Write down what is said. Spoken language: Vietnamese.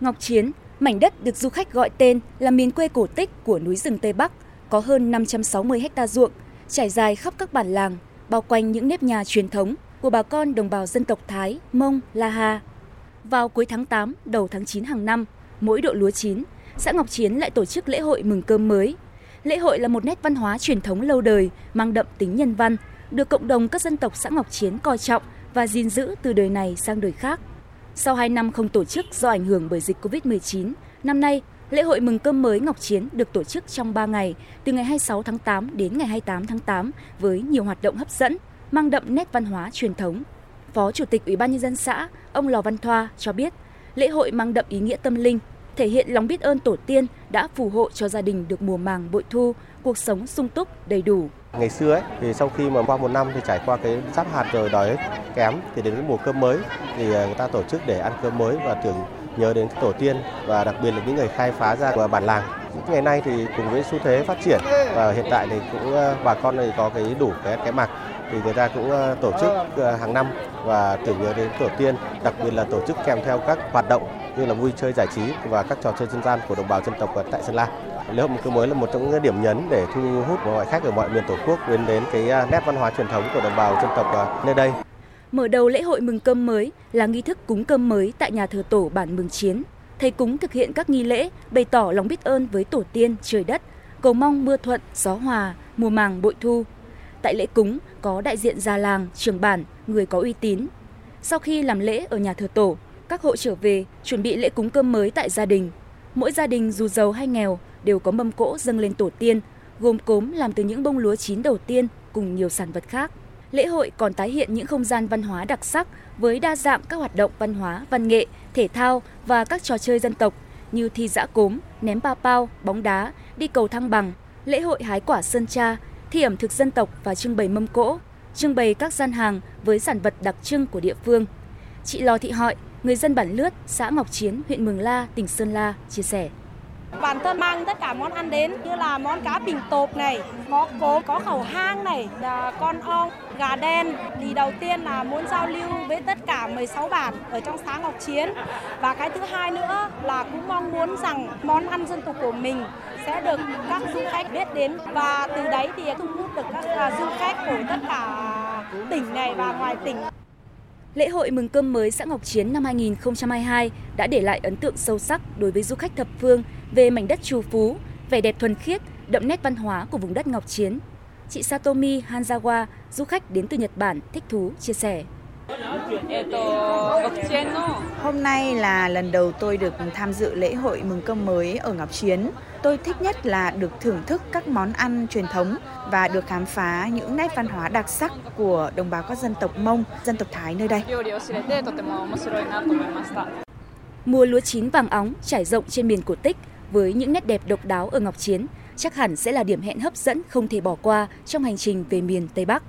Ngọc Chiến, mảnh đất được du khách gọi tên là miền quê cổ tích của núi rừng Tây Bắc, có hơn 560 ha ruộng, trải dài khắp các bản làng, bao quanh những nếp nhà truyền thống của bà con đồng bào dân tộc Thái, Mông, La Ha. Vào cuối tháng 8, đầu tháng 9 hàng năm, mỗi độ lúa chín, xã Ngọc Chiến lại tổ chức lễ hội mừng cơm mới. Lễ hội là một nét văn hóa truyền thống lâu đời, mang đậm tính nhân văn, được cộng đồng các dân tộc xã Ngọc Chiến coi trọng và gìn giữ từ đời này sang đời khác. Sau 2 năm không tổ chức do ảnh hưởng bởi dịch Covid-19, năm nay lễ hội mừng cơm mới Ngọc Chiến được tổ chức trong 3 ngày, từ ngày 26 tháng 8 đến ngày 28 tháng 8 với nhiều hoạt động hấp dẫn, mang đậm nét văn hóa truyền thống. Phó Chủ tịch Ủy ban nhân dân xã, ông Lò Văn Thoa cho biết, lễ hội mang đậm ý nghĩa tâm linh, thể hiện lòng biết ơn tổ tiên đã phù hộ cho gia đình được mùa màng bội thu, cuộc sống sung túc, đầy đủ. Ngày xưa ấy, thì sau khi mà qua một năm thì trải qua cái giáp hạt rồi đói kém thì đến cái mùa cơm mới thì ờ, người ta tổ chức để ăn cơm mới và tưởng nhớ đến tổ tiên và đặc biệt là những người khai phá ra của bản làng. Ngày nay thì cùng với xu thế phát triển và hiện tại thì cũng ờ, bà con này có cái đủ cái cái mặc thì người ta cũng ờ, tổ chức hàng năm và tưởng nhớ đến tổ tiên, đặc biệt là tổ chức kèm theo các hoạt động như là vui chơi giải trí và các trò chơi dân gian của đồng bào dân tộc tại Sơn La. Lễ hội cơm mới là một trong những điểm nhấn để thu hút mọi khách ở mọi miền Tổ quốc đến đến cái à, nét văn hóa truyền thống của đồng bào dân tộc à, nơi đây. Mở đầu lễ hội mừng cơm mới là nghi thức cúng cơm mới tại nhà thờ tổ bản Mường Chiến. Thầy cúng thực hiện các nghi lễ bày tỏ lòng biết ơn với tổ tiên, trời đất, cầu mong mưa thuận, gió hòa, mùa màng bội thu. Tại lễ cúng có đại diện già làng, trưởng bản, người có uy tín. Sau khi làm lễ ở nhà thờ tổ, các hộ trở về chuẩn bị lễ cúng cơm mới tại gia đình. Mỗi gia đình dù giàu hay nghèo đều có mâm cỗ dâng lên tổ tiên, gồm cốm làm từ những bông lúa chín đầu tiên cùng nhiều sản vật khác. Lễ hội còn tái hiện những không gian văn hóa đặc sắc với đa dạng các hoạt động văn hóa, văn nghệ, thể thao và các trò chơi dân tộc như thi dã cốm, ném ba pao, bóng đá, đi cầu thăng bằng, lễ hội hái quả sơn cha, thi ẩm thực dân tộc và trưng bày mâm cỗ, trưng bày các gian hàng với sản vật đặc trưng của địa phương. Chị Lò Thị Họi, người dân bản Lướt, xã Ngọc Chiến, huyện Mường La, tỉnh Sơn La chia sẻ. Bản thân mang tất cả món ăn đến như là món cá bình tộp này, có cố, có khẩu hang này, con ong, gà đen. Thì đầu tiên là muốn giao lưu với tất cả 16 bản ở trong xã Ngọc Chiến. Và cái thứ hai nữa là cũng mong muốn rằng món ăn dân tộc của mình sẽ được các du khách biết đến và từ đấy thì thu hút được các à, du khách của tất cả tỉnh này và ngoài tỉnh. Lễ hội mừng cơm mới xã Ngọc Chiến năm 2022 đã để lại ấn tượng sâu sắc đối với du khách thập phương về mảnh đất trù phú, vẻ đẹp thuần khiết, đậm nét văn hóa của vùng đất Ngọc Chiến. Chị Satomi Hanzawa, du khách đến từ Nhật Bản, thích thú chia sẻ. Hôm nay là lần đầu tôi được tham dự lễ hội mừng cơm mới ở Ngọc Chiến. Tôi thích nhất là được thưởng thức các món ăn truyền thống và được khám phá những nét văn hóa đặc sắc của đồng bào các dân tộc Mông, dân tộc Thái nơi đây. Mùa lúa chín vàng óng trải rộng trên miền cổ tích với những nét đẹp độc đáo ở Ngọc Chiến chắc hẳn sẽ là điểm hẹn hấp dẫn không thể bỏ qua trong hành trình về miền Tây Bắc.